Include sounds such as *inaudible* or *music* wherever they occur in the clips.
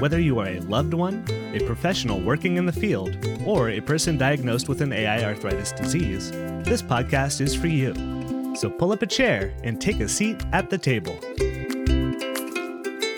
Whether you are a loved one, a professional working in the field, or a person diagnosed with an AI arthritis disease, this podcast is for you. So pull up a chair and take a seat at the table.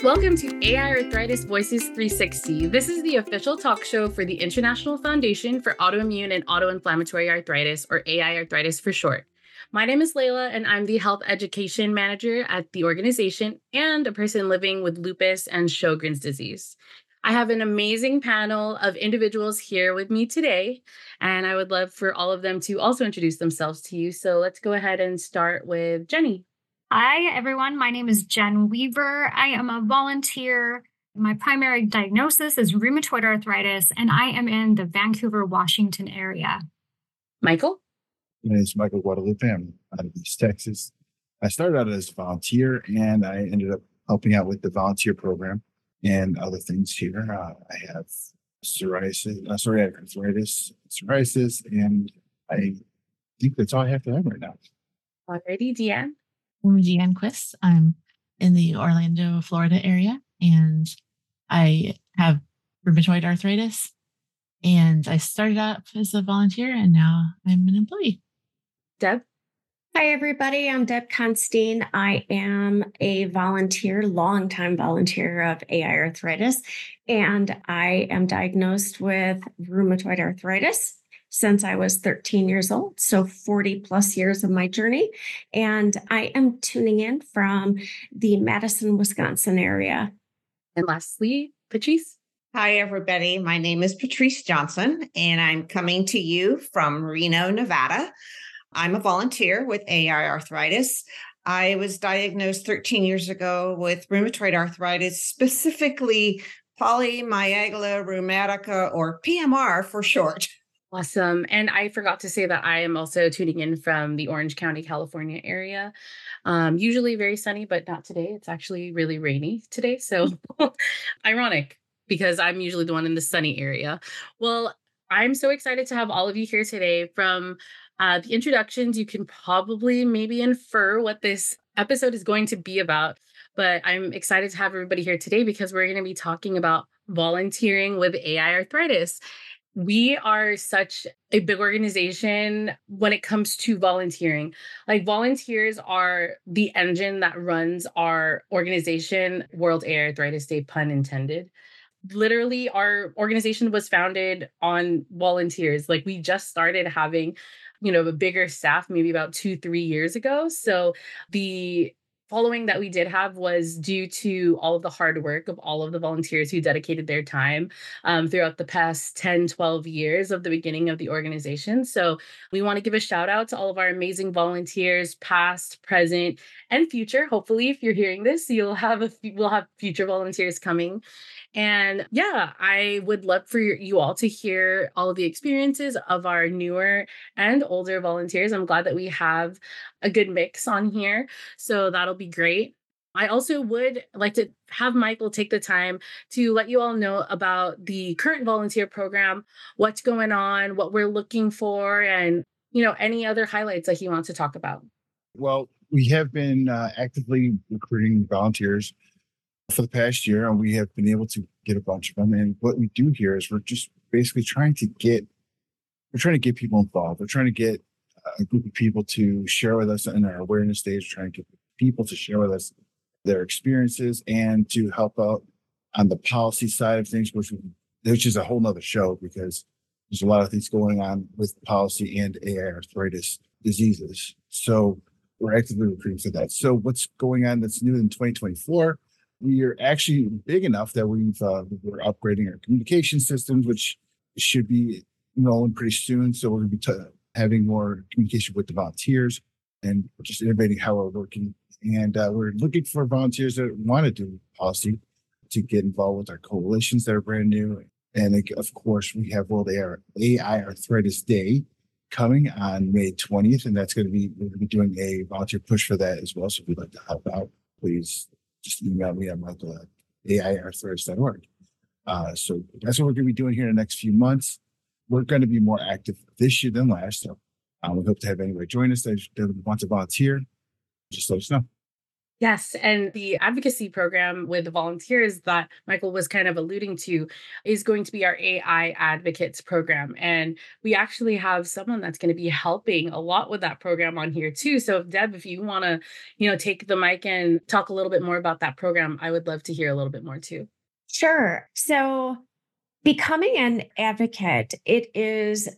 Welcome to AI Arthritis Voices 360. This is the official talk show for the International Foundation for Autoimmune and Autoinflammatory Arthritis, or AI Arthritis for short. My name is Layla, and I'm the Health Education Manager at the organization and a person living with lupus and Sjogren's disease. I have an amazing panel of individuals here with me today, and I would love for all of them to also introduce themselves to you. So let's go ahead and start with Jenny. Hi, everyone. My name is Jen Weaver. I am a volunteer. My primary diagnosis is rheumatoid arthritis, and I am in the Vancouver, Washington area. Michael? My name is Michael Guadalupe. I'm out of East Texas. I started out as a volunteer and I ended up helping out with the volunteer program and other things here. Uh, I have psoriasis, uh, psoriatic arthritis, psoriasis, and I think that's all I have to have right now. Alrighty, Deanne. I'm Deanne Quist. I'm in the Orlando, Florida area, and I have rheumatoid arthritis. And I started out as a volunteer, and now I'm an employee. Deb? Hi, everybody. I'm Deb Constein. I am a volunteer, longtime volunteer of AI arthritis, and I am diagnosed with rheumatoid arthritis since I was 13 years old. So 40 plus years of my journey. And I am tuning in from the Madison, Wisconsin area. And lastly, Patrice. Hi, everybody. My name is Patrice Johnson, and I'm coming to you from Reno, Nevada. I'm a volunteer with AI arthritis. I was diagnosed 13 years ago with rheumatoid arthritis, specifically polymyalgia rheumatica or PMR for short. *laughs* Awesome. And I forgot to say that I am also tuning in from the Orange County, California area. Um, usually very sunny, but not today. It's actually really rainy today. So *laughs* ironic because I'm usually the one in the sunny area. Well, I'm so excited to have all of you here today from uh, the introductions, you can probably maybe infer what this episode is going to be about. But I'm excited to have everybody here today because we're going to be talking about volunteering with AI arthritis. We are such a big organization when it comes to volunteering. Like, volunteers are the engine that runs our organization, World AI Arthritis Day, pun intended literally our organization was founded on volunteers like we just started having you know, a bigger staff maybe about two, three years ago. So the following that we did have was due to all of the hard work of all of the volunteers who dedicated their time um, throughout the past 10, 12 years of the beginning of the organization. So we want to give a shout out to all of our amazing volunteers, past, present, and future. Hopefully, if you're hearing this, you'll have a we'll have future volunteers coming. And yeah, I would love for you all to hear all of the experiences of our newer and older volunteers. I'm glad that we have a good mix on here. So that'll be great. I also would like to have Michael take the time to let you all know about the current volunteer program, what's going on, what we're looking for, and you know any other highlights that he wants to talk about. Well, we have been uh, actively recruiting volunteers for the past year, and we have been able to get a bunch of them. And what we do here is we're just basically trying to get we're trying to get people involved. We're trying to get uh, a group of people to share with us in our awareness. We're trying to get people to share with us their experiences and to help out on the policy side of things, which which is a whole nother show because there's a lot of things going on with policy and AI arthritis diseases. So we're actively recruiting for that. So what's going on that's new in 2024? We are actually big enough that we've uh, we're upgrading our communication systems, which should be rolling pretty soon. So we're going to be t- having more communication with the volunteers and just innovating how we're working. And uh, we're looking for volunteers that want to do policy to get involved with our coalitions that are brand new And of course, we have World AI Arthritis Day coming on May 20th, and that's going to be we're going to be doing a volunteer push for that as well. So if you'd like to help out, please just email me at michael at aiarthritis.org. Uh, so that's what we're going to be doing here in the next few months. We're going to be more active this year than last. So um, we hope to have anybody join us that, that wants to volunteer. Just let us know. Yes. And the advocacy program with the volunteers that Michael was kind of alluding to is going to be our AI advocates program. And we actually have someone that's going to be helping a lot with that program on here too. So Deb, if you want to, you know, take the mic and talk a little bit more about that program, I would love to hear a little bit more too. Sure. So becoming an advocate, it is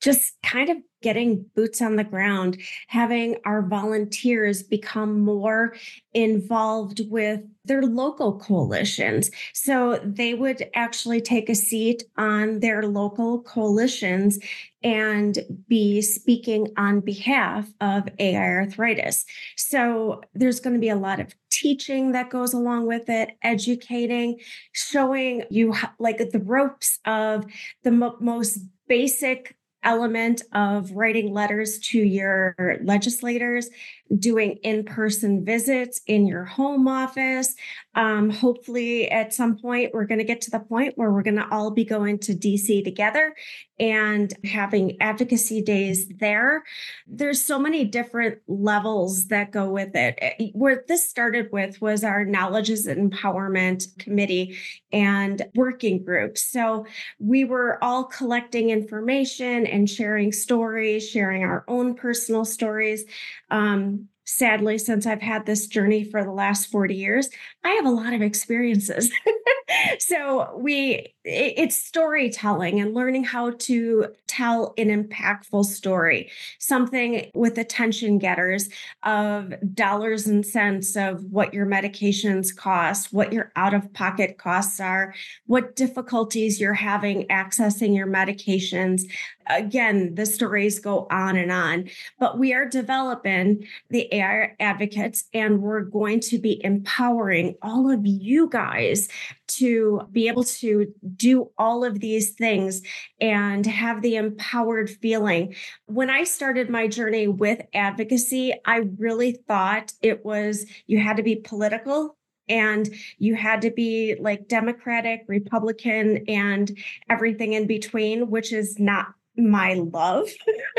just kind of getting boots on the ground, having our volunteers become more involved with their local coalitions. So they would actually take a seat on their local coalitions and be speaking on behalf of AI arthritis. So there's going to be a lot of teaching that goes along with it, educating, showing you like the ropes of the mo- most basic element of writing letters to your legislators, doing in person visits in your home office. Um, hopefully, at some point, we're going to get to the point where we're going to all be going to DC together and having advocacy days there. There's so many different levels that go with it. Eh, where this started with was our Knowledges and Empowerment Committee and working groups. So we were all collecting information and sharing stories, sharing our own personal stories. Um, sadly, since I've had this journey for the last 40 years, I have a lot of experiences. *laughs* so we it's storytelling and learning how to tell an impactful story, something with attention getters of dollars and cents of what your medications cost, what your out of pocket costs are, what difficulties you're having accessing your medications. Again, the stories go on and on, but we are developing the AI advocates and we're going to be empowering all of you guys to be able to do all of these things and have the empowered feeling. When I started my journey with advocacy, I really thought it was you had to be political and you had to be like Democratic, Republican, and everything in between, which is not my love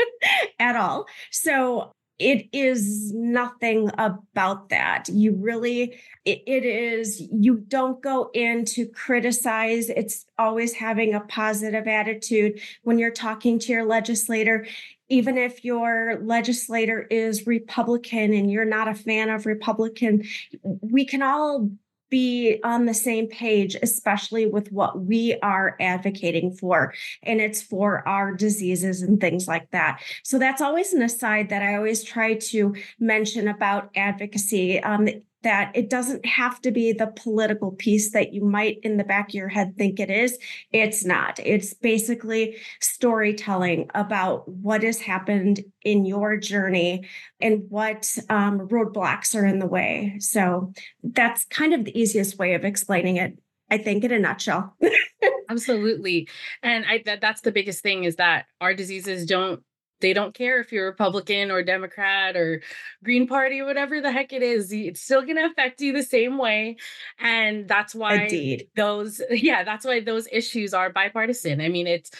*laughs* at all. So it is nothing about that. You really, it, it is, you don't go in to criticize. It's always having a positive attitude when you're talking to your legislator. Even if your legislator is Republican and you're not a fan of Republican, we can all be on the same page, especially with what we are advocating for. And it's for our diseases and things like that. So that's always an aside that I always try to mention about advocacy. Um, that it doesn't have to be the political piece that you might in the back of your head think it is. It's not. It's basically storytelling about what has happened in your journey and what um, roadblocks are in the way. So that's kind of the easiest way of explaining it. I think in a nutshell. *laughs* Absolutely. And I that, that's the biggest thing is that our diseases don't they don't care if you're Republican or Democrat or Green Party or whatever the heck it is. It's still going to affect you the same way. And that's why Indeed. those, *laughs* yeah, that's why those issues are bipartisan. I mean, it's,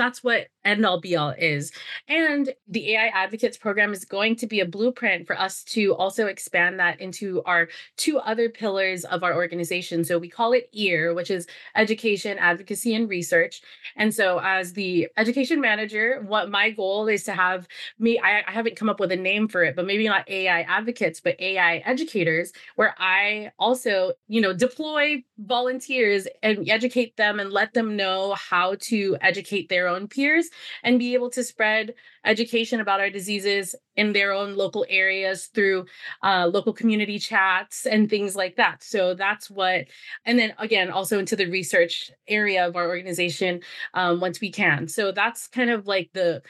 that's what end all be all is. And the AI Advocates program is going to be a blueprint for us to also expand that into our two other pillars of our organization. So we call it EAR, which is education, advocacy, and research. And so, as the education manager, what my goal is to have me, I, I haven't come up with a name for it, but maybe not AI advocates, but AI educators, where I also, you know, deploy volunteers and educate them and let them know how to educate their own peers and be able to spread education about our diseases in their own local areas through uh, local community chats and things like that. So that's what, and then again, also into the research area of our organization um, once we can. So that's kind of like the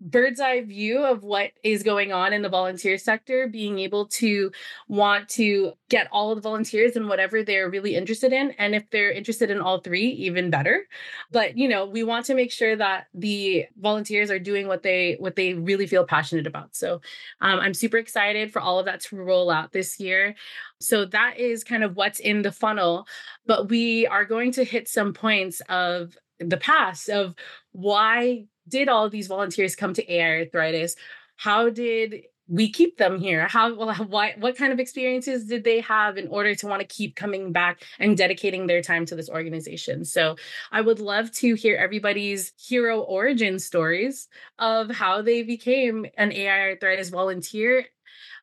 bird's eye view of what is going on in the volunteer sector, being able to want to get all of the volunteers in whatever they're really interested in. And if they're interested in all three, even better. But you know, we want to make sure that the volunteers are doing what they what they really feel passionate about. So um, I'm super excited for all of that to roll out this year. So that is kind of what's in the funnel. But we are going to hit some points of the past of why did all these volunteers come to AI arthritis? How did we keep them here? How well, *laughs* why what kind of experiences did they have in order to want to keep coming back and dedicating their time to this organization? So I would love to hear everybody's hero origin stories of how they became an AI arthritis volunteer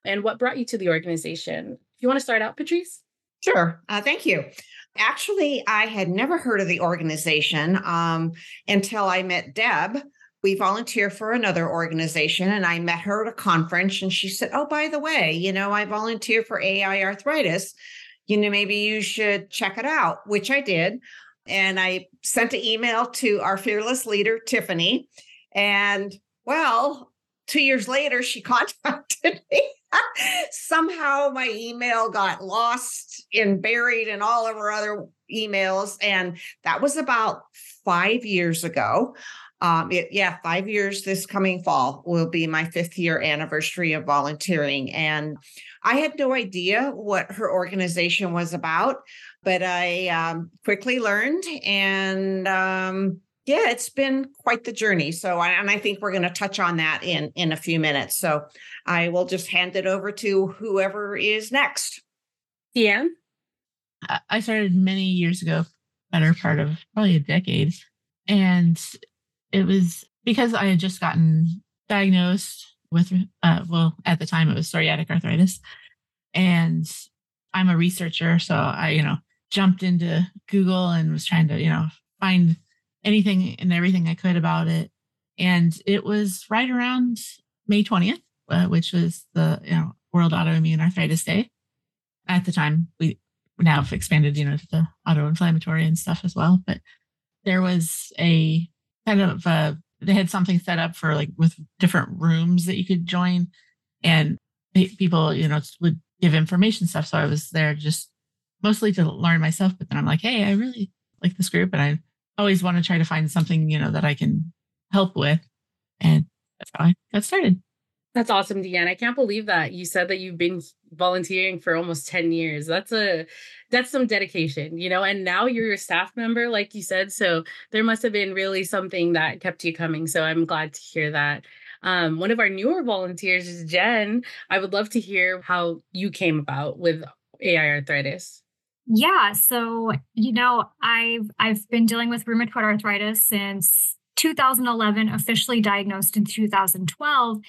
and what brought you to the organization. You want to start out, Patrice? Sure. Uh, thank you. Actually, I had never heard of the organization um, until I met Deb. We volunteer for another organization, and I met her at a conference, and she said, "Oh, by the way, you know, I volunteer for AI arthritis. You know, maybe you should check it out." Which I did, and I sent an email to our fearless leader, Tiffany, and well, two years later, she *laughs* contacted me. *laughs* Somehow my email got lost and buried in all of her other emails. And that was about five years ago. Um, it, yeah, five years this coming fall will be my fifth year anniversary of volunteering. And I had no idea what her organization was about, but I um, quickly learned and um, yeah, it's been quite the journey. So, and I think we're going to touch on that in in a few minutes. So, I will just hand it over to whoever is next. Yeah, I started many years ago, better part of probably a decade, and it was because I had just gotten diagnosed with, uh, well, at the time it was psoriatic arthritis, and I'm a researcher, so I, you know, jumped into Google and was trying to, you know, find anything and everything I could about it. And it was right around May 20th, uh, which was the you know, World Autoimmune Arthritis Day. At the time, we now have expanded, you know, to the auto-inflammatory and stuff as well. But there was a kind of uh, they had something set up for like with different rooms that you could join, and people, you know, would give information stuff. So I was there just mostly to learn myself. But then I'm like, hey, I really like this group, and I always want to try to find something, you know, that I can help with. And that's how I got started. That's awesome, Deanne. I can't believe that you said that you've been volunteering for almost 10 years. That's a that's some dedication, you know, and now you're a staff member, like you said. So there must have been really something that kept you coming. So I'm glad to hear that. Um, one of our newer volunteers is Jen. I would love to hear how you came about with AI arthritis. Yeah, so you know, I've I've been dealing with rheumatoid arthritis since 2011, officially diagnosed in 2012.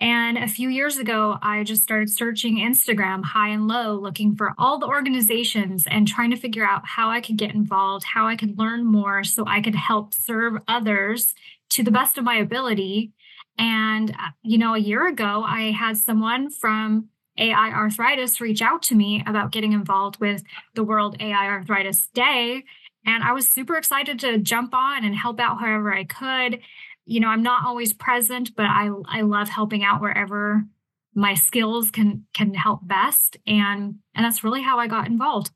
And a few years ago, I just started searching Instagram high and low, looking for all the organizations and trying to figure out how I could get involved, how I could learn more so I could help serve others to the best of my ability. And, uh, you know, a year ago, I had someone from AI Arthritis reach out to me about getting involved with the World AI Arthritis Day. And I was super excited to jump on and help out however I could. You know, I'm not always present, but I I love helping out wherever my skills can can help best and and that's really how I got involved.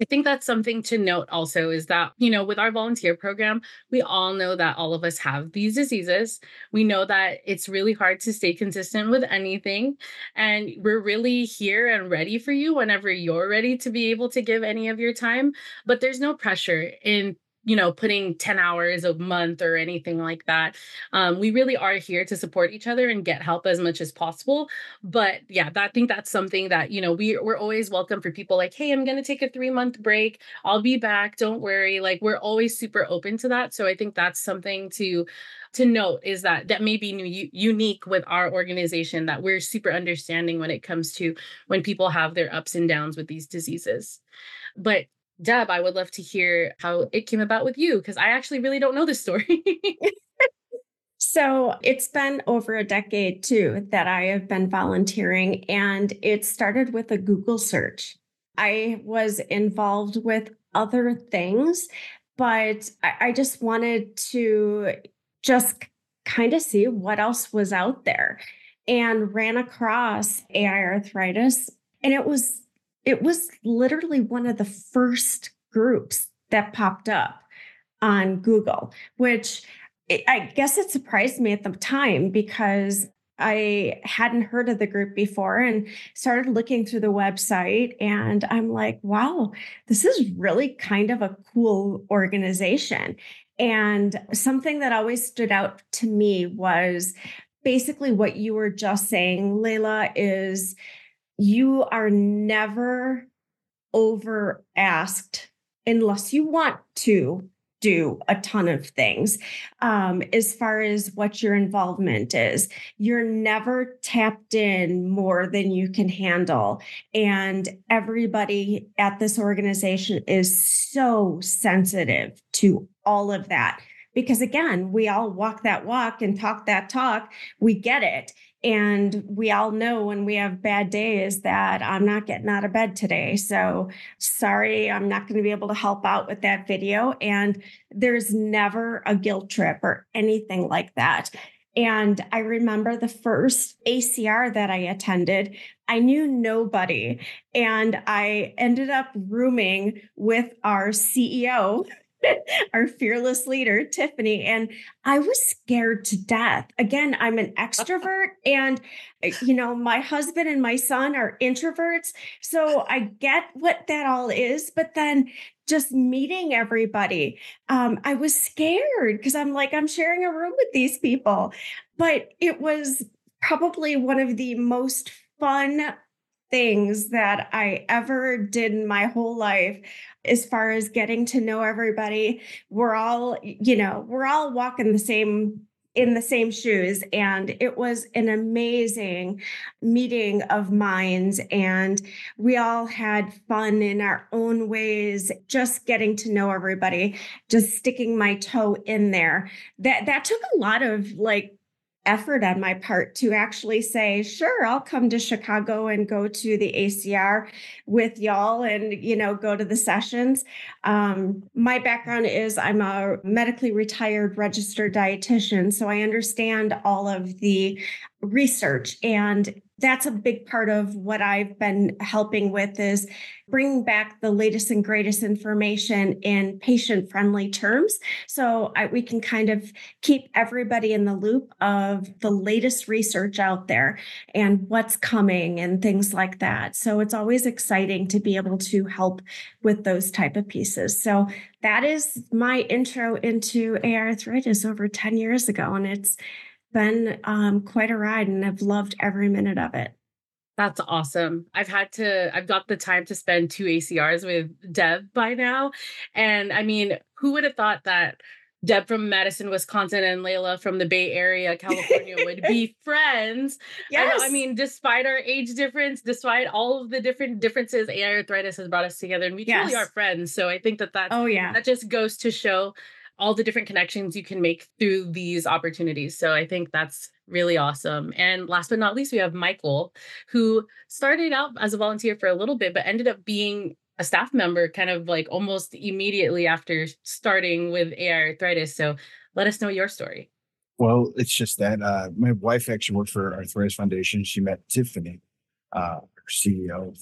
I think that's something to note also is that, you know, with our volunteer program, we all know that all of us have these diseases. We know that it's really hard to stay consistent with anything. And we're really here and ready for you whenever you're ready to be able to give any of your time. But there's no pressure in you know putting 10 hours a month or anything like that um, we really are here to support each other and get help as much as possible. But yeah that, i think that's something that you know we, we're always welcome for people like hey i'm going to take a three month break. I'll be back. Don't worry. Like we're always super open to that. So i think that's something to to note is that that may be new, unique with our organization that we're super understanding when it comes to when people have their ups and downs with these diseases. But Deb, I would love to hear how it came about with you because I actually really don't know this story. *laughs* so it's been over a decade too that I have been volunteering, and it started with a Google search. I was involved with other things, but I, I just wanted to just kind of see what else was out there and ran across AI arthritis. And it was, it was literally one of the first groups that popped up on Google, which I guess it surprised me at the time because I hadn't heard of the group before and started looking through the website. And I'm like, wow, this is really kind of a cool organization. And something that always stood out to me was basically what you were just saying, Layla, is you are never over asked unless you want to do a ton of things um, as far as what your involvement is. You're never tapped in more than you can handle. And everybody at this organization is so sensitive to all of that. Because again, we all walk that walk and talk that talk. We get it. And we all know when we have bad days that I'm not getting out of bed today. So sorry, I'm not going to be able to help out with that video. And there's never a guilt trip or anything like that. And I remember the first ACR that I attended, I knew nobody. And I ended up rooming with our CEO *laughs* our fearless leader, Tiffany. And I was scared to death. Again, I'm an *laughs* extrovert, and, eh, you know, my husband and my son are introverts. So I get what that all is. But then just meeting everybody, um, I was scared because I'm like, I'm sharing a room with these people. But it was probably one of the most fun things that I ever did in my whole life as far as getting to know everybody. We're all, you know, we're all walking the same in the same shoes and it was an amazing meeting of minds and we all had fun in our own ways just getting to know everybody just sticking my toe in there that that took a lot of like effort on my part to actually say, sure, I'll come to Chicago and go to the ACR with y'all and, you know, go to the sessions. Um, my background is I'm a medically retired registered dietitian. So I understand all of the research and that's a big part of what I've been helping with is bringing back the latest and greatest information in patient friendly terms. So I, we can kind of keep everybody in the loop of the latest research out there and what's coming and things like that. So it's always exciting to be able to help with those type of pieces. So that is my intro into AI arthritis over 10 years ago. And it's been um, quite a ride and I've loved every minute of it. That's awesome. I've had to, I've got the time to spend two ACRs with Deb by now. And I mean, who would have thought that Deb from Madison, Wisconsin, and Layla from the Bay Area, California would be *laughs* friends. Yes. I, I, mean, despite our age difference, despite all of the different differences, AI arthritis has brought us together, and we yes. truly are friends. So I think that that oh yeah, that just goes to show all the different connections you can make through these opportunities. So I think that's really awesome. And last but not least, we have Michael, who started out as a volunteer for a little bit, but ended up being a staff member kind of like almost immediately after starting with AI arthritis. So let us know your story. Well, it's just that uh, my wife actually worked for Arthritis Foundation. She met Tiffany, uh, CEO,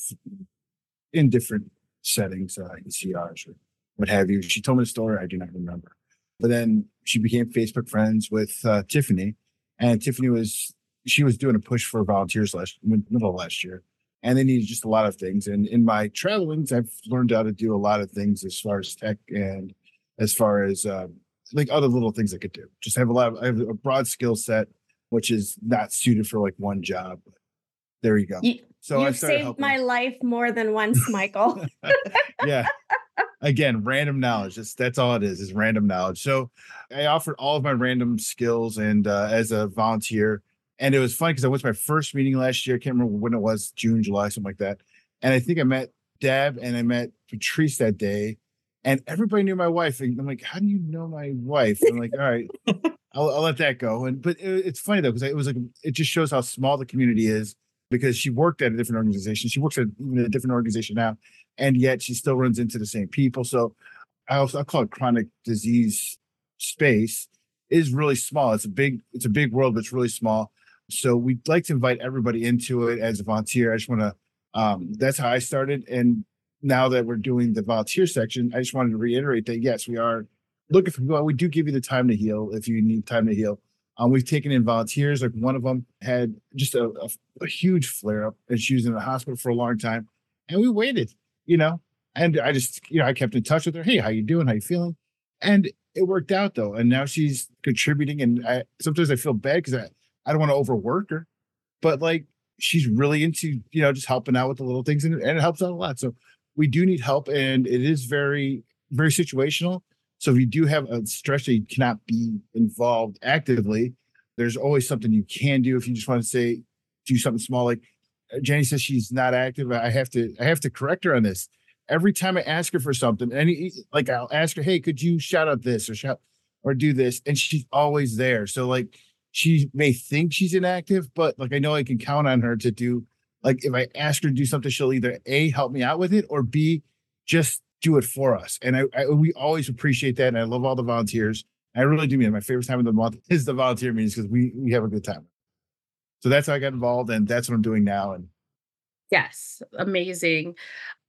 in different settings, uh, ACRs or what have you. She told me the story. I do not remember. But then she became Facebook friends with uh, Tiffany, and Tiffany was she was doing a push for volunteers last middle of last year, and they needed just a lot of things. And in my travelings, I've learned how to do a lot of things as far as tech and as far as uh, like other little things I could do. Just have a lot of I have a broad skill set, which is not suited for like one job. There you go. You, so you've saved helping. my life more than once, Michael. *laughs* yeah again, random knowledge. That's that's all it is, is random knowledge. So I offered all of my random skills and uh, as a volunteer. And it was funny because I went to my first meeting last year. I can't remember when it was, June, July, something like that. And I think I met Deb and I met Patrice that day. And everybody knew my wife. And I'm like, how do you know my wife? And I'm like, all right, I'll, I'll let that go. And but it, it's funny though, because it was like it just shows how small the community is because she worked at a different organization. She works at a different organization now and yet she still runs into the same people. So I also I call it chronic disease space. is really small. It's a big, it's a big world, but it's really small. So we'd like to invite everybody into it as a volunteer. I just want to, um, that's how I started. And now that we're doing the volunteer section, I just wanted to reiterate that yes, we are looking for well, we do give you the time to heal if you need time to heal. Um, we've taken in volunteers. Like one of them had just a, a, a huge flare up, and she was in the hospital for a long time. And we waited, you know, and I just, you know, I kept in touch with her. Hey, how you doing? How you feeling? And it worked out though. And now she's contributing. And I sometimes I feel bad because I, I don't want to overwork her, but like she's really into, you know, just helping out with the little things and, and it helps out a lot. So we do need help and it is very, very situational. So if you do have a stretch that you cannot be involved actively, there's always something you can do if you just want to say do something small. Like Jenny says she's not active. I have to I have to correct her on this. Every time I ask her for something, any like I'll ask her, hey, could you shout out this or shout or do this? And she's always there. So like she may think she's inactive, but like I know I can count on her to do like if I ask her to do something, she'll either A help me out with it or B just do it for us. And I, I, we always appreciate that. And I love all the volunteers. I really do mean it. my favorite time of the month *laughs* is the volunteer meetings because we we have a good time. So that's how I got involved, and that's what I'm doing now. And yes, amazing.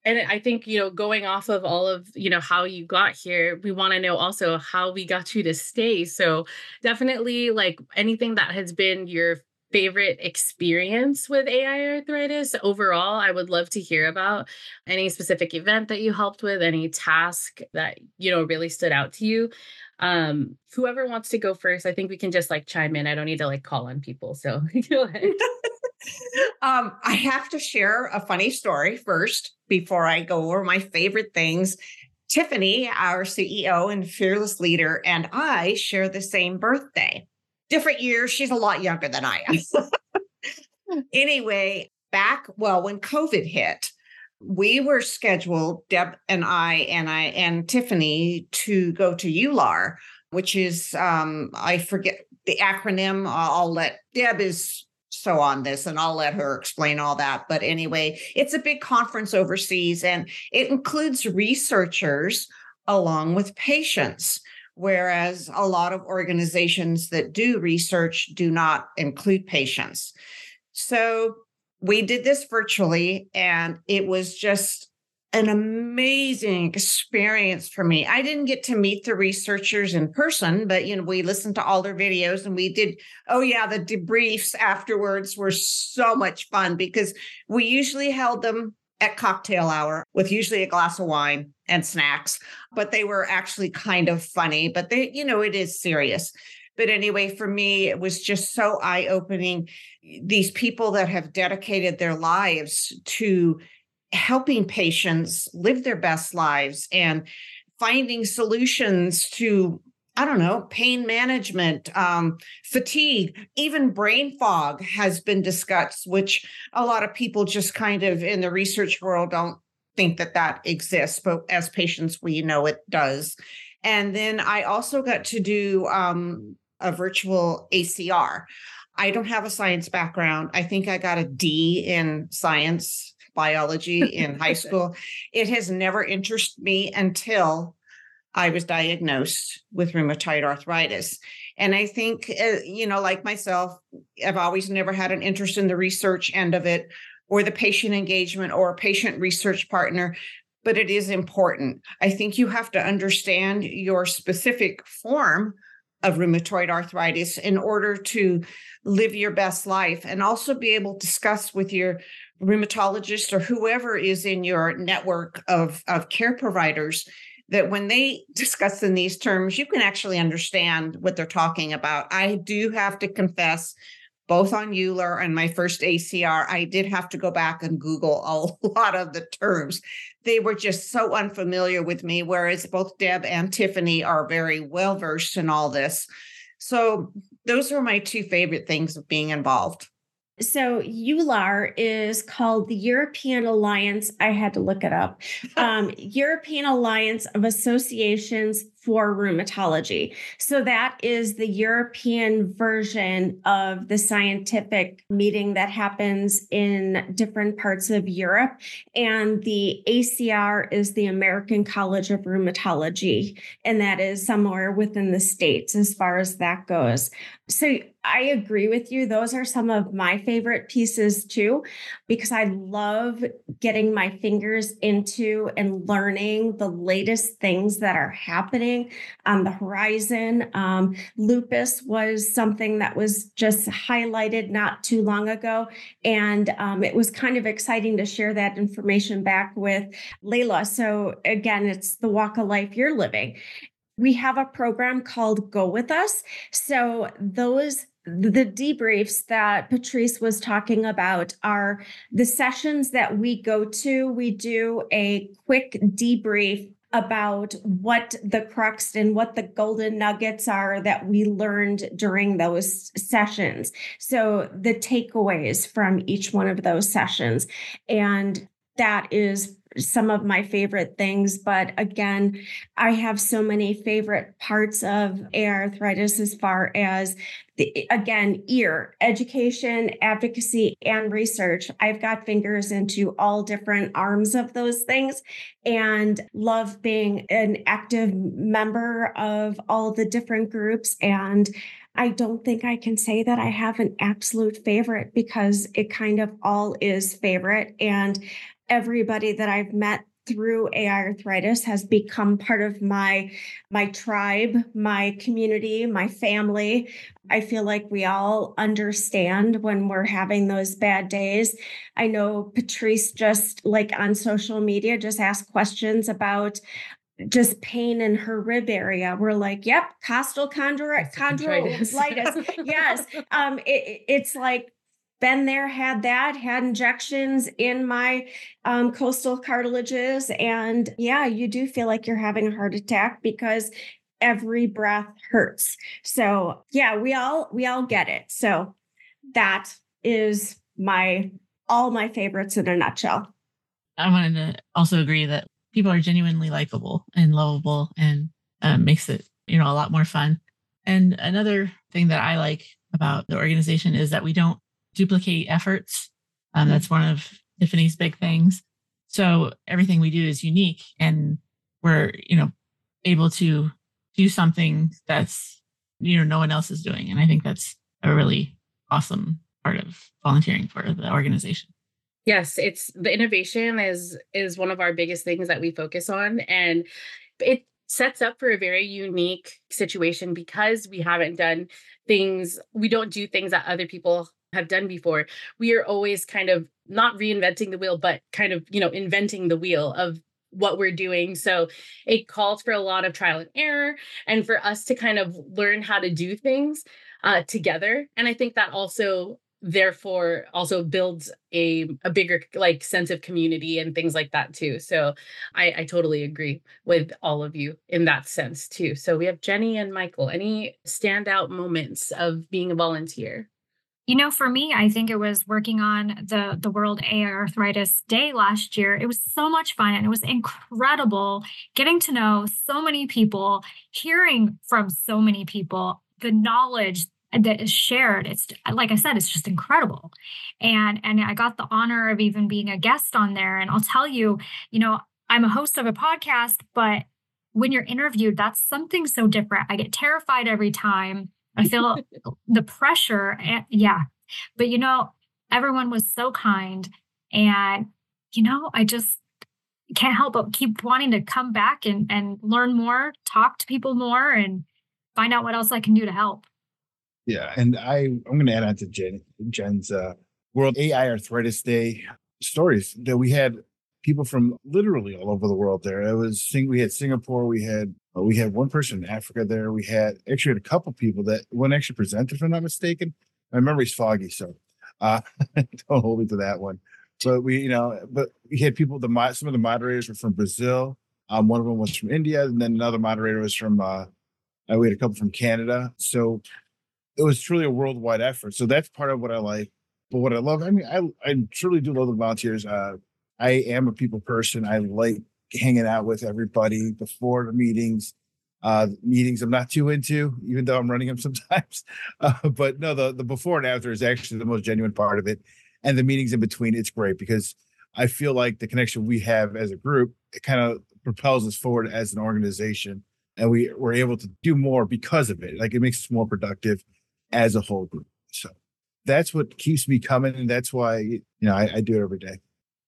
And I think you know, going off of all of you know how you got here, we want to know also how we got you to stay. So definitely, like anything that has been your favorite experience with AI arthritis overall. I would love to hear about any specific event that you helped with, any task that, you know, really stood out to you. Um, whoever wants to go first, I think we can just like chime in. I don't need to like call on people. So *laughs* go ahead. *laughs* um, I have to share a funny story first before I go over my favorite things. Tiffany, our CEO and fearless leader, and I share the same birthday different years. She's a lot younger than I am. *laughs* anyway, back, well, when COVID hit, we were scheduled, Deb and I and I and Tiffany, to go to EULAR, which is um, I forget the acronym. I'll let Deb is so on this and I'll let her explain all that. But anyway, it's a big conference overseas and it includes researchers along with patients whereas a lot of organizations that do research do not include patients. So we did this virtually, and it was just an amazing experience for me. I didn't get to meet the researchers in person, but you know, we listened to all their videos and we did oh yeah, the debriefs afterwards were so much fun because we usually held them at cocktail hour with usually a glass of wine and snacks, but they were actually kind of funny, but they, you know, it is serious. But anyway, for me, it was just so eye opening. These people that have dedicated their lives to helping patients live their best lives and finding solutions to I don't know, pain management, um, fatigue, even brain fog has been discussed, which a lot of people just kind of in the research world don't think that that exists, but as patients, we know it does. And then I also got to do um, a virtual ACR. I don't have a science background. I think I got a D in science biology in high *laughs* school. It has never interested me until I was diagnosed with rheumatoid arthritis. And I think, uh, you know, like myself, I've always never had an interest in the research end of it or the patient engagement or patient research partner, but it is important. I think you have to understand your specific form of rheumatoid arthritis in order to live your best life and also be able to discuss with your rheumatologist or whoever is in your network of, of care providers that when they discuss in these terms, you can actually understand what they're talking about. I do have to confess, both on EULAR and my first ACR, I did have to go back and Google a *laughs* lot of the terms. They were just so unfamiliar with me, whereas both Deb and Tiffany are very well versed in all this. So, those are my two favorite things of being involved. So EULAR is called the European Alliance. I had to look it up. *laughs* Um, European Alliance of Associations for Rheumatology. So that is the European version of the scientific meeting that happens in different parts of Europe. And the ACR is the American College of Rheumatology. And that is somewhere within the States as far as that goes. So I agree with you. Those are some of my favorite pieces too, because I love getting my fingers into and learning the latest things that are happening on the horizon. Um, lupus was something that was just highlighted not too long ago. And um, it was kind of exciting to share that information back with Layla. So, again, it's the walk of life you're living we have a program called Go With Us. So those the debriefs that Patrice was talking about are the sessions that we go to. We do a quick debrief about what the crux and what the golden nuggets are that we learned during those sessions. So, the takeaways from each one of those sessions. And that is some of my favorite things. But again, I have so many favorite parts of arthritis as far as the, again, ear, education, advocacy, and research. I've got fingers into all different arms of those things and love being an active member of all the different groups. And I don't think I can say that I have an absolute favorite because it kind of all is favorite. And everybody that I've met through AI arthritis has become part of my my tribe, my community, my family. I feel like we all understand when we're having those bad days. I know Patrice just like on social media just asked questions about just pain in her rib area. We're like, yep, costal chondro- chondrolitis. *laughs* yes. Um, it, it's like been there, had that, had injections in my um, costal cartilages. And yeah, you do feel like you're having a heart attack because every breath hurts. So yeah, we all we all get it. So that is my all my favorites in a nutshell. I wanted to also agree that people are genuinely likable and lovable and uh, makes it you know a lot more fun. And another thing that I like about the organization is that we don't duplicate efforts. Um, that's one of Tiffany's big things. So everything we do is unique and we're, you know, able to do something that's, you know, no one else is doing. And I think that's a really awesome part of volunteering for the organization. Yes, it's the innovation is is one of our biggest things that we focus on and it sets up for a very unique situation because we haven't done things we don't do things that other people have done before. We are always kind of not reinventing the wheel but kind of you know inventing the wheel of what we're doing. So it calls for a lot of trial and error and for us to kind of learn how to do things uh, together and i think that also therefore also builds a, a bigger like sense of community and things like that too. So I, I totally agree with all of you in that sense too. So we have jenny and michael. Any standout moments of being a volunteer? You know, for me, I think it was working on the the World AI Arthritis Day last year. It was so much fun and it was incredible getting to know so many people, hearing from so many people, the knowledge that is shared. It's like I said, it's just incredible. And and I got the honor of even being a guest on there. And I'll tell you, you know, I'm a host of a podcast, but when you're interviewed, that's something so different. I get terrified every time I *laughs* feel the pressure. And, yeah. But, you know, everyone was so kind. And, you know, I just can't help but keep wanting to come back and, and learn more, talk to people more, and find out what else I can do to help. Yeah. And I, I'm going to add on to Jen, Jen's uh, World AI Arthritis Day stories that we had people from literally all over the world there. It was we had Singapore, we had uh, we had one person in Africa there. We had actually had a couple people that one actually presented, if I'm not mistaken. My memory's foggy, so uh, *laughs* don't hold me to that one. But we, you know, but we had people. The some of the moderators were from Brazil. Um, one of them was from India, and then another moderator was from. Uh, uh we had a couple from Canada. So it was truly a worldwide effort. So that's part of what I like But what I love, I mean, I I truly do love the volunteers. Uh, I am a people person. I like hanging out with everybody before the meetings. Uh, meetings I'm not too into, even though I'm running them *laughs* sometimes. Uh, but no, the the before and after is actually the most genuine part of it, and the meetings in between. It's great because I feel like the connection we have as a group it kind of propels us forward as an organization, and we we're able to do more because of it. Like it makes us more productive as a whole group. So that's what keeps me coming, and that's why you know I, I do it every day.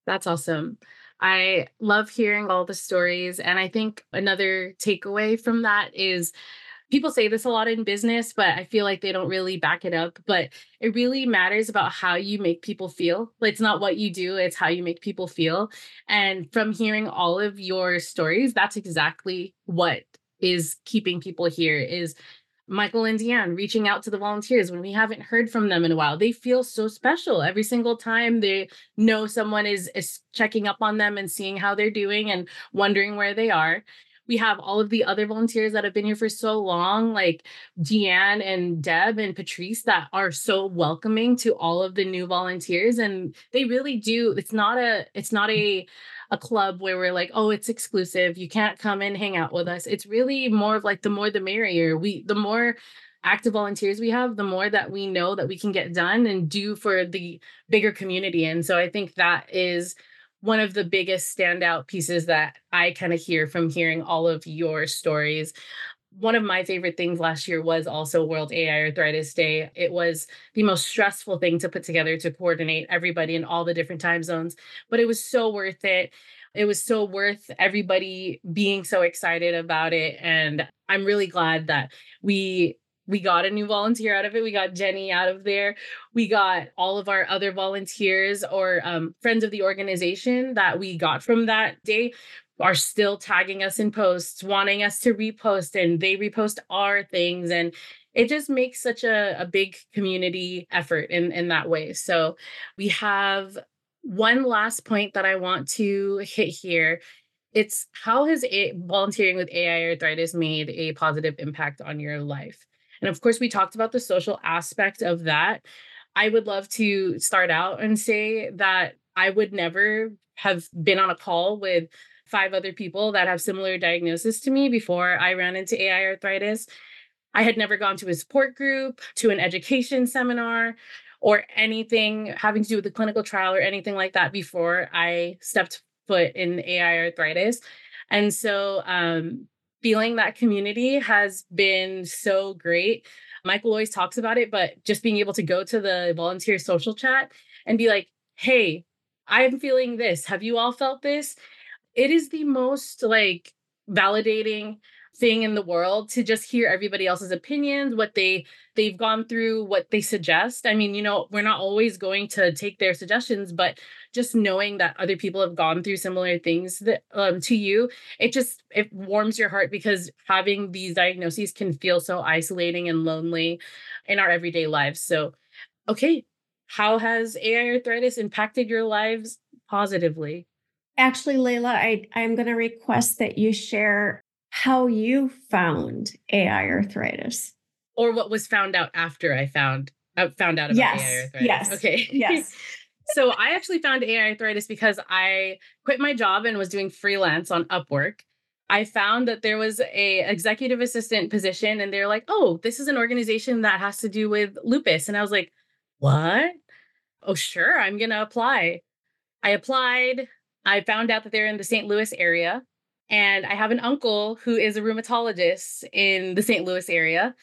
That's awesome. I love hearing all the stories. And I think another takeaway from that is people say this a lot in business, but I feel like they don't really back it up. But it really matters about how you make people feel. It's not what you do, it's how you make people feel. And from hearing all of your stories, that's exactly what is keeping people here is Michael and Deanne reaching out to the volunteers when we haven't heard from them in a while. They feel so special every single time they know someone is, is checking up on them and seeing how they're doing and wondering where they are. We have all of the other volunteers that have been here for so long, like Deanne and Deb and Patrice, that are so welcoming to all of the new volunteers. And they really do. It's not a, it's not a, a club where we're like, oh, it's exclusive. You can't come and hang out with us. It's really more of like the more the merrier. We the more active volunteers we have, the more that we know that we can get done and do for the bigger community. And so I think that is one of the biggest standout pieces that I kind of hear from hearing all of your stories one of my favorite things last year was also World AI Arthritis Day. It was the most stressful thing to put together to coordinate everybody in all the different time zones, but it was so worth it. It was so worth everybody being so excited about it. And I'm really glad that we we got a new volunteer out of it. We got Jenny out of there. We got all of our other volunteers or um, friends of the organization that we got from that day are still tagging us in posts, wanting us to repost, and they repost our things. And it just makes such a, a big community effort in, in that way. So we have one last point that I want to hit here. It's how has a- volunteering with AI arthritis made a positive impact on your life? And of course, we talked about the social aspect of that. I would love to start out and say that I would never have been on a call with five other people that have similar diagnosis to me before I ran into AI arthritis. I had never gone to a support group, to an education seminar, or anything having to do with a clinical trial or anything like that before I stepped foot in AI arthritis. And so, um, feeling that community has been so great. Michael always talks about it, but just being able to go to the volunteer social chat and be like, hey, I'm feeling this. Have you all felt this? It is the most like validating thing in the world to just hear everybody else's opinions what they they've gone through what they suggest. I mean you know we're not always going to take their suggestions but just knowing that other people have gone through similar things that um, to you it just it warms your heart because having these diagnoses can feel so isolating and lonely in our everyday lives. So okay how has ai arthritis impacted your lives positively Actually, Layla, I, I'm going to request that you share how you found AI arthritis. Or what was found out after I found uh, found out about yes, AI arthritis. Yes. Okay. Yes. *laughs* so I actually found AI arthritis because I quit my job and was doing freelance on Upwork. I found that there was a executive assistant position and they're like, "Oh, this is an organization that has to do with lupus." And I was like, "What?" Oh, sure, I'm going to apply. I applied. I found out that they're in the St. Louis area. And I have an uncle who is a rheumatologist in the St. Louis area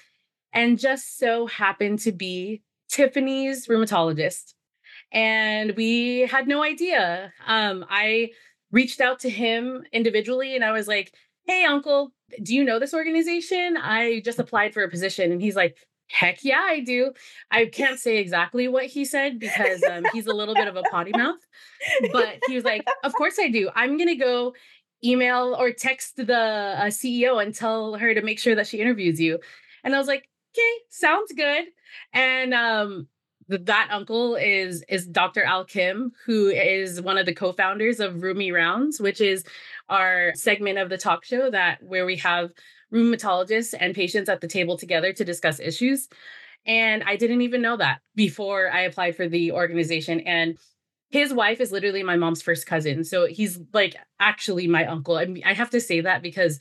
and just so happened to be Tiffany's rheumatologist. And we had no idea. Um, I reached out to him individually and I was like, Hey, uncle, do you know this organization? I just applied for a position. And he's like, Heck yeah, I do. I can't say exactly what he said because um, he's a little bit of a potty mouth, but he was like, Of course I do. I'm going to go email or text the uh, CEO and tell her to make sure that she interviews you. And I was like, Okay, sounds good. And um, that uncle is is Dr. Al Kim, who is one of the co-founders of Rheumy Rounds, which is our segment of the talk show that where we have rheumatologists and patients at the table together to discuss issues. And I didn't even know that before I applied for the organization. And his wife is literally my mom's first cousin. So he's like actually my uncle. I, mean, I have to say that because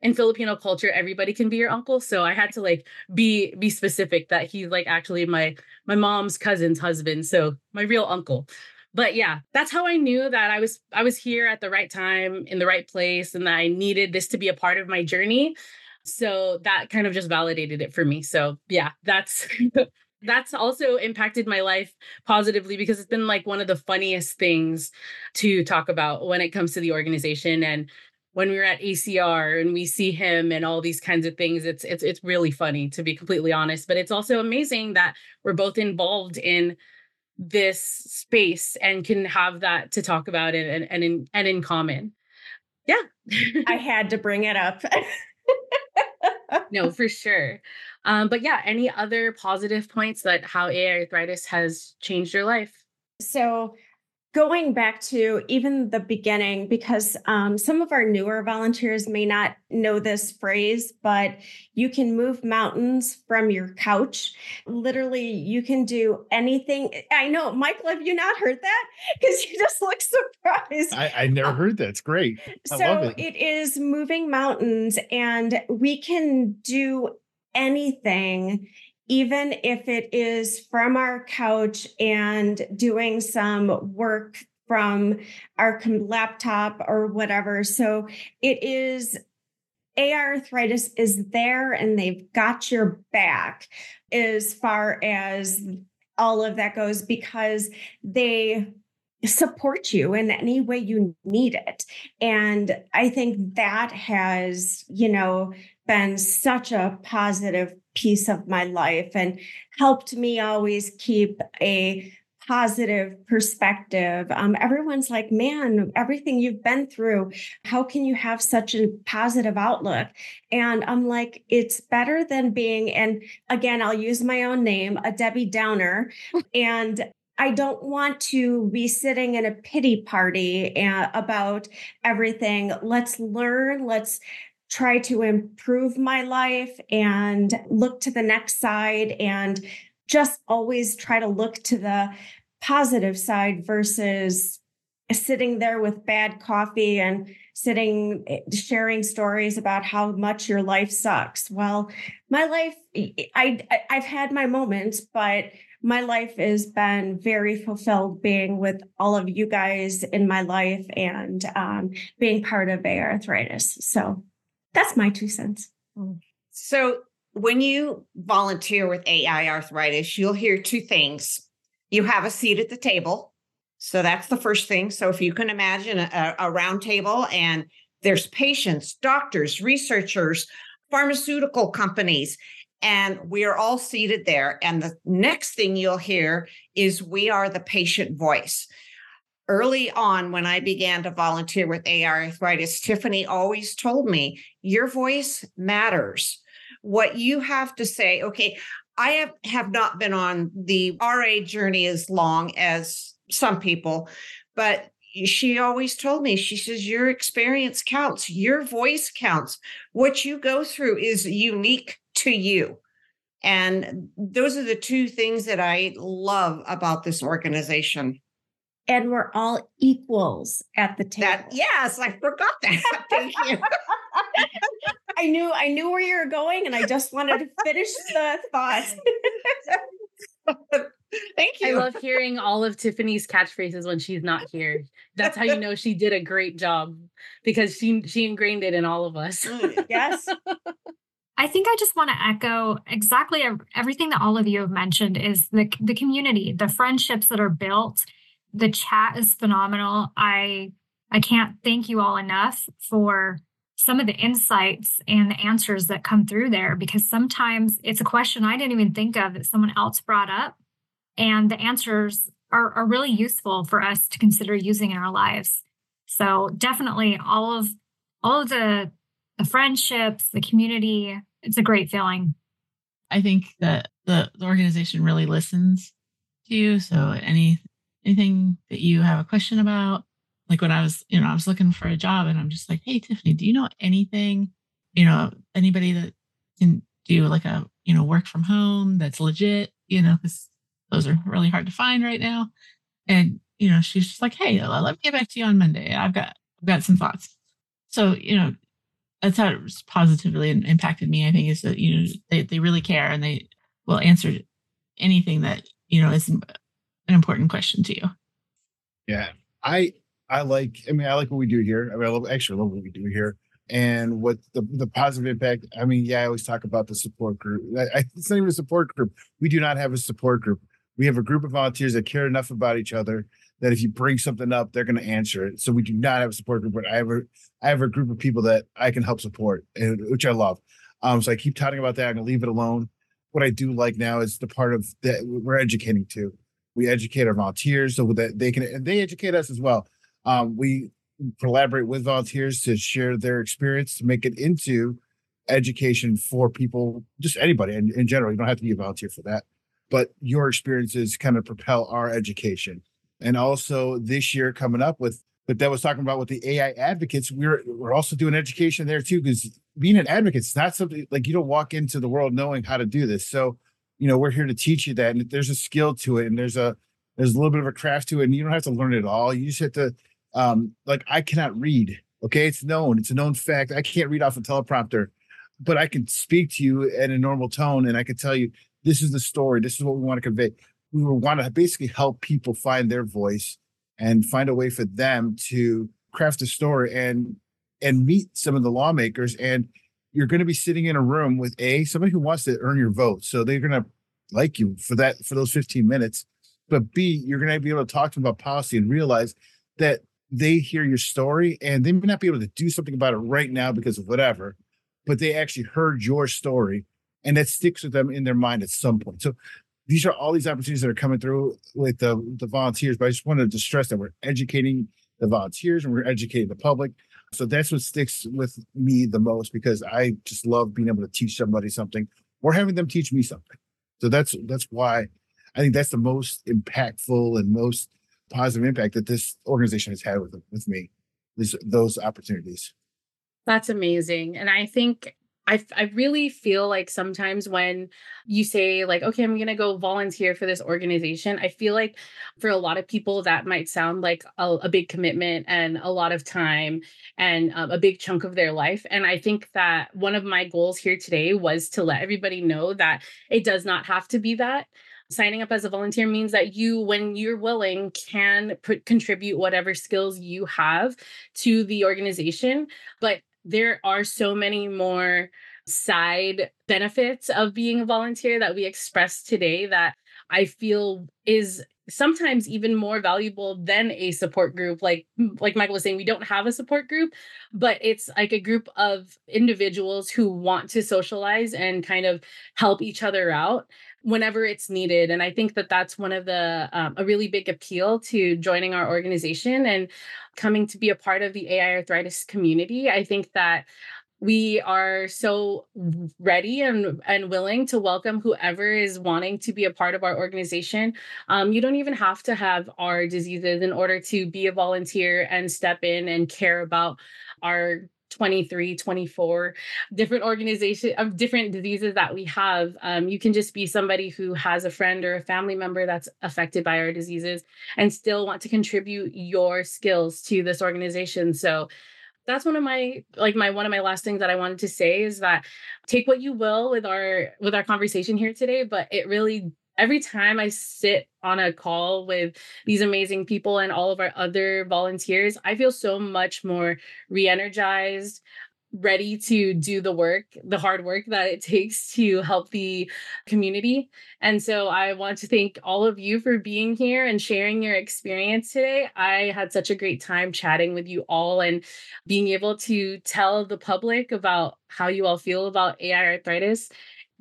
in Filipino culture, everybody can be your uncle. So I had to like be be specific that he's like actually my my mom's cousin's husband. So my real uncle. But yeah, that's how I knew that I was I was here at the right time in the right place and that I needed this to be a part of my journey. So that kind of just validated it for me. So yeah, that's *laughs* that's also impacted my life positively because it's been like one of the funniest things to talk about when it comes to the organization and when we were at ACR and we see him and all these kinds of things it's it's it's really funny to be completely honest but it's also amazing that we're both involved in this space and can have that to talk about it and and in and in common. Yeah. I *laughs* had to bring it up. No *laughs* for sure. Um but yeah any other positive points that how AI arthritis has changed your life? So going back to even the beginning, because um, some of our newer volunteers may not know this phrase, but you can move mountains from your couch. Literally, you can do anything. I know, Michael, have you not heard that? *laughs* Because you just look surprised. I, I never heard that. It's great. I so love it. it is moving mountains, and we can do anything even if it is from our couch and doing some work from our laptop or whatever. So it is AI arthritis is there and they've got your back as far as all of that goes because they support you in any way you need it. And I think that has, you know, been such a positive piece of my life and helped me always keep a positive perspective. Um, everyone's like, man, everything you've been through, how can you have such a positive outlook? And I'm like, it's better than being, and again, I'll use my own name, a Debbie Downer. *laughs* and I don't want to be sitting in a pity party uh, about everything. Let's learn. Let's try to improve my life and look to the next side and just always try to look to the positive side versus sitting there with bad coffee and sitting eh, sharing stories about how much your life sucks. Well my life i i've had my moments but my life has been very fulfilled being with all of you guys in my life and um, being part of AI arthritis. So that's my two cents. Mm. So, when you volunteer with AI arthritis, you'll hear two things. You have a seat at the table. So, that's the first thing. So, if you can imagine a, a round table and there's patients, doctors, researchers, pharmaceutical companies, and we are all seated there. And the next thing you'll hear is we are the patient voice early on when I began to volunteer with AI arthritis, Tiffany always told me, your voice matters. What you have to say, okay, I have, have not been on the RA journey as long as some people, but she always told me, she says, Your experience counts, your voice counts. What you go through is unique to you. And those are the two things that I love about this organization and we're all equals at the table. That, yes, I forgot that. *laughs* Thank you. I knew I knew where you were going, and I just wanted to finish the thought. *laughs* Thank you. I love hearing all of Tiffany's catchphrases when she's not here. That's how you know she did a great job because she she ingrained it in all of us. Mm, yes. I think I just want to echo exactly everything that all of you have mentioned is the the community, the friendships that are built the chat is phenomenal. I I can't thank you all enough for some of the insights and the answers that come through there because sometimes it's a question I didn't even think of that someone else brought up. And the answers are, are really useful for us to consider using in our lives. So definitely all of all of the the friendships, the community, it's a great feeling. I think that the, the organization really listens to you. So any anything that you have a question about? Like when I was, you know, I was looking for a job and I'm just like, hey, Tiffany, do you know anything, you know, anybody that can do like a you know, work from home that's legit, you know, because those are really hard to find right now. And, you know, she's just like, hey, let me get back to you on Monday. I've got, I've got some thoughts. So, you know, that's how it's positively impacted me, I think, is that, you know, they, they really care and they will answer anything that, you know, is an important question to you. Yeah. I, I like, I mean, I like what we do here. I mean, I love, actually love what we do here and what the, the positive impact. I mean, yeah, I always talk about the support group. I, it's not even a support group. We do not have a support group. We have a group of volunteers that care enough about each other that if you bring something up, they're going to answer it. So we do not have a support group, but I have a I have a group of people that I can help support, and which I love. Um, so I keep talking about that. I'm going to leave it alone. What I do like now is the part of that we're educating too. We educate our volunteers so that they can and they educate us as well. Um, we collaborate with volunteers to share their experience to make it into education for people, just anybody in, in general. You don't have to be a volunteer for that, but your experiences kind of propel our education. And also this year coming up with but that was talking about with the AI advocates, we're we're also doing education there too, because being an advocate is not something like you don't walk into the world knowing how to do this. So, you know, we're here to teach you that, and there's a skill to it, and there's a there's a little bit of a craft to it, and you don't have to learn it all. You just have to um, like I cannot read. Okay, it's known. It's a known fact. I can't read off a teleprompter, but I can speak to you in a normal tone, and I can tell you this is the story. This is what we want to convey. We want to basically help people find their voice and find a way for them to craft a story and and meet some of the lawmakers. And you're going to be sitting in a room with a somebody who wants to earn your vote, so they're going to like you for that for those 15 minutes. But B, you're going to be able to talk to them about policy and realize that they hear your story and they may not be able to do something about it right now because of whatever, but they actually heard your story and that sticks with them in their mind at some point. So these are all these opportunities that are coming through with the, the volunteers, but I just wanted to stress that we're educating the volunteers and we're educating the public. So that's what sticks with me the most because I just love being able to teach somebody something or having them teach me something. So that's that's why I think that's the most impactful and most positive impact that this organization has had with with me. These those opportunities. That's amazing, and I think I, I really feel like sometimes when you say like okay i'm to go volunteer for this organization i feel like for a lot of people that might sound like a, a big commitment and a lot of time and um, a big chunk of their life and i think that one of my goals here today was to let everybody know that it does not have to be that. Signing up as a volunteer means that you when you're willing can put, contribute whatever skills you have to the organization but there are so many more side benefits of being a volunteer that we expressed today that I feel is sometimes even more valuable than a support group. Like like michael was saying we don't have a support group but it's like a group of individuals who want to socialize and kind of help each other out whenever it's needed and i think that that's one of the um, a really big appeal to joining our organization and coming to be a part of the ai arthritis community i think that we are so ready and, and willing to welcome whoever is wanting to be a part of our organization. Um, you don't even have to have our diseases in order to be a volunteer and step in and care about our 23 24 different organization of different diseases that we have um, you can just be somebody who has a friend or a family member that's affected by our diseases and still want to contribute your skills to this organization. So that's one of my like my one of my last things that I wanted to say is that take what you will with our with our conversation here today, but it really every time I sit on a call with these amazing people and all of our other volunteers, I feel so much more re-energized, ready to do the work, the hard work that it *laughs* takes to help the community. And so I want to thank all of you for being here and sharing your experience today. I had such a great time chatting with you all and being able to tell the public about how you all feel about AI arthritis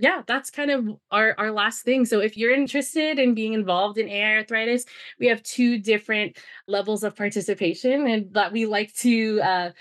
yeah, that's kind of our, our last thing. So if you're interested in being involved in AI arthritis, we have two different levels of participation and that we like to uh,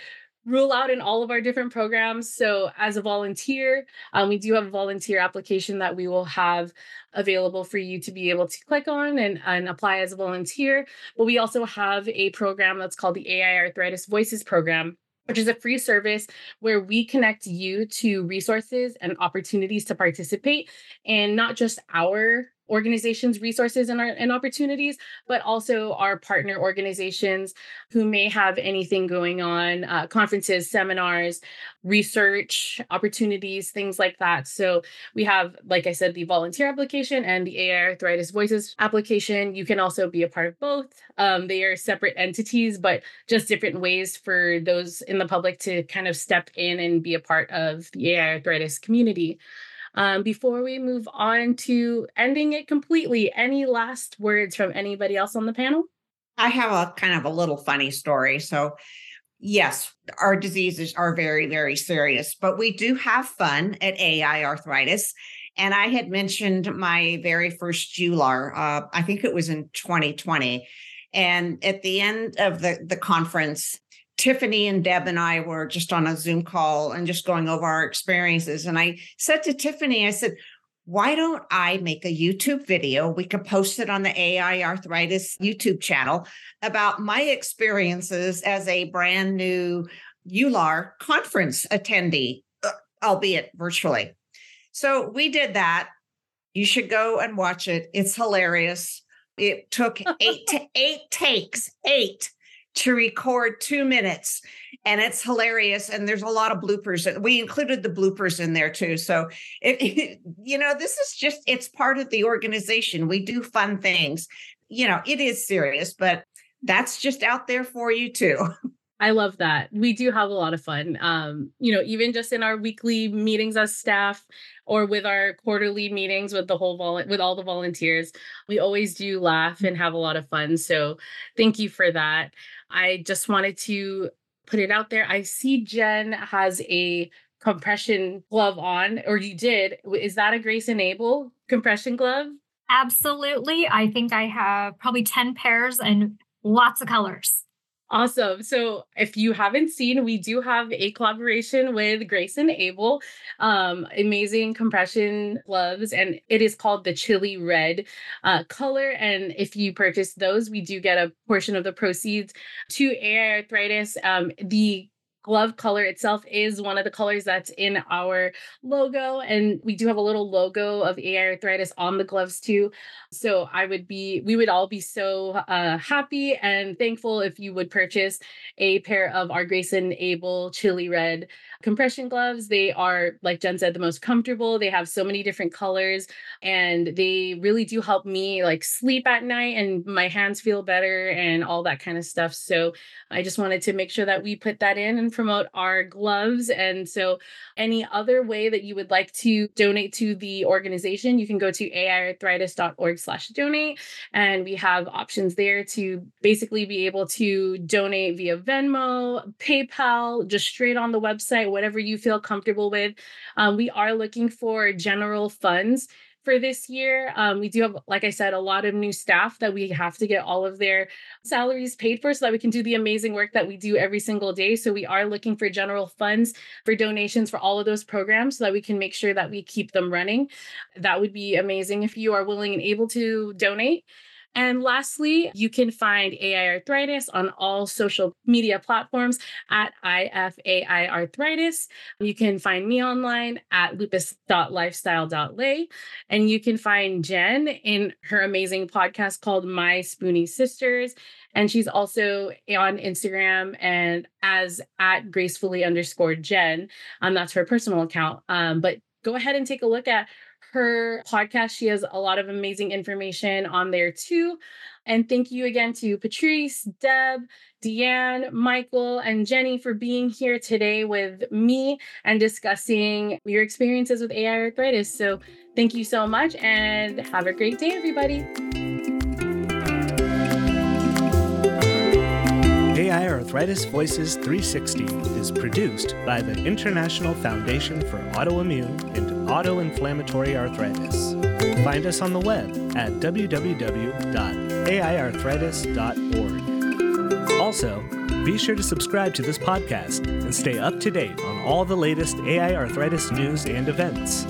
rule out in all of our different programs. So, as a volunteer, um, we do have a volunteer application that we will have available for you to be able to click on and, and apply as a volunteer. But we also have a program that's called the AI Arthritis Voices Program. Which is a free service where we connect you to resources and opportunities to participate in not just our organizations resources and, our, and opportunities but also our partner organizations who may have anything going on uh, conferences seminars research opportunities things like that. So we have like i said the volunteer application and the ai arthritis voices application. You can also be a part of both. Um, they are separate entities but just different ways for those in the public to kind of step in and be a part of the ai arthritis community um, before we move on to ending it completely, any last words from anybody else on the panel? I have a kind of a little funny story. So, yes, our diseases are very, very serious, but we do have fun at AI arthritis. And I had mentioned my very first EULAR, uh, I think it was in 2020. And at the end of the, the conference, Tiffany and Deb and I were just on a Zoom call and just going over our experiences. And I said to Tiffany, I said, why don't I make a YouTube video? We could post it on the AI Arthritis YouTube channel about my experiences as a brand new EULAR conference attendee, uh, albeit virtually. So we did that. You should go and watch it. It's hilarious. It took eight *laughs* to eight takes, eight to record two minutes and it's hilarious and there's a lot of bloopers we included the bloopers in there too so it, *laughs* you know this is just it's part of the organization we do fun things you know it is serious but that's just out there for you too *laughs* I love that. We do have a lot of fun. Um, you know, even just in our weekly meetings as staff or with our quarterly meetings with the whole vol- with all the volunteers, we always do laugh and have a lot of fun. So, thank you for that. I just wanted to put it out there. I see Jen has a compression glove on, or you did. Is that a Grace & Able compression glove? Absolutely. I think I have probably 10 pairs and lots of colors. Awesome. So if you haven't seen, we do have a collaboration with Grace & Able, um, amazing compression gloves, and it is called the Chili Red uh, color. And if you purchase those, we do get a portion of the proceeds to AI Arthritis. Um, the glove color itself is one of the colors that's in our logo and we do have a little logo of AI arthritis on the gloves too. So i would be we would all be so uh, happy and thankful if you would purchase a pair of our Grace & Able chili red compression gloves. They are like jen said the most comfortable. They have so many different colors and they really do help me like sleep at night and my hands feel better and all that kind of stuff. So i just wanted to make sure that we put that in and promote our gloves. And so, any other way that you would like to donate to the organization, you can go to aiarthritis.org/donate, and we have options there to basically be able to donate via Venmo, PayPal, just straight on the website, whatever you feel comfortable with. Um, we are looking for general funds for this year. Um, we do have, like I said, a lot of new staff that we have to get all of their salaries paid for so that we can do the amazing work that we do every single day. So we are looking for general funds for donations for all of those programs so that we can make sure that we keep them running. That would be amazing if you are willing and able to donate. And lastly, you can find AI Arthritis on all social media platforms at IFAI Arthritis. You can find me online at lupus.lifestyle.lay. And you can find Jen in her amazing podcast called My Spoony Sisters. And she's also on Instagram and as at gracefully underscore Jen. Um, that's her personal account. Um, but go ahead and take a look at her podcast. She has a lot of amazing information on there too. And thank you again to Patrice, Deb, Deanne, Michael, and Jenny for being here today with me and discussing your experiences with AI arthritis. So thank you so much and have a great day, everybody. AI Arthritis Voices 360 is produced by the International Foundation for Autoimmune and autoinflammatory arthritis. Find us on the web at www.aiarthritis.org. Also, be sure to subscribe to this podcast and stay up to date on all the latest AI arthritis news and events.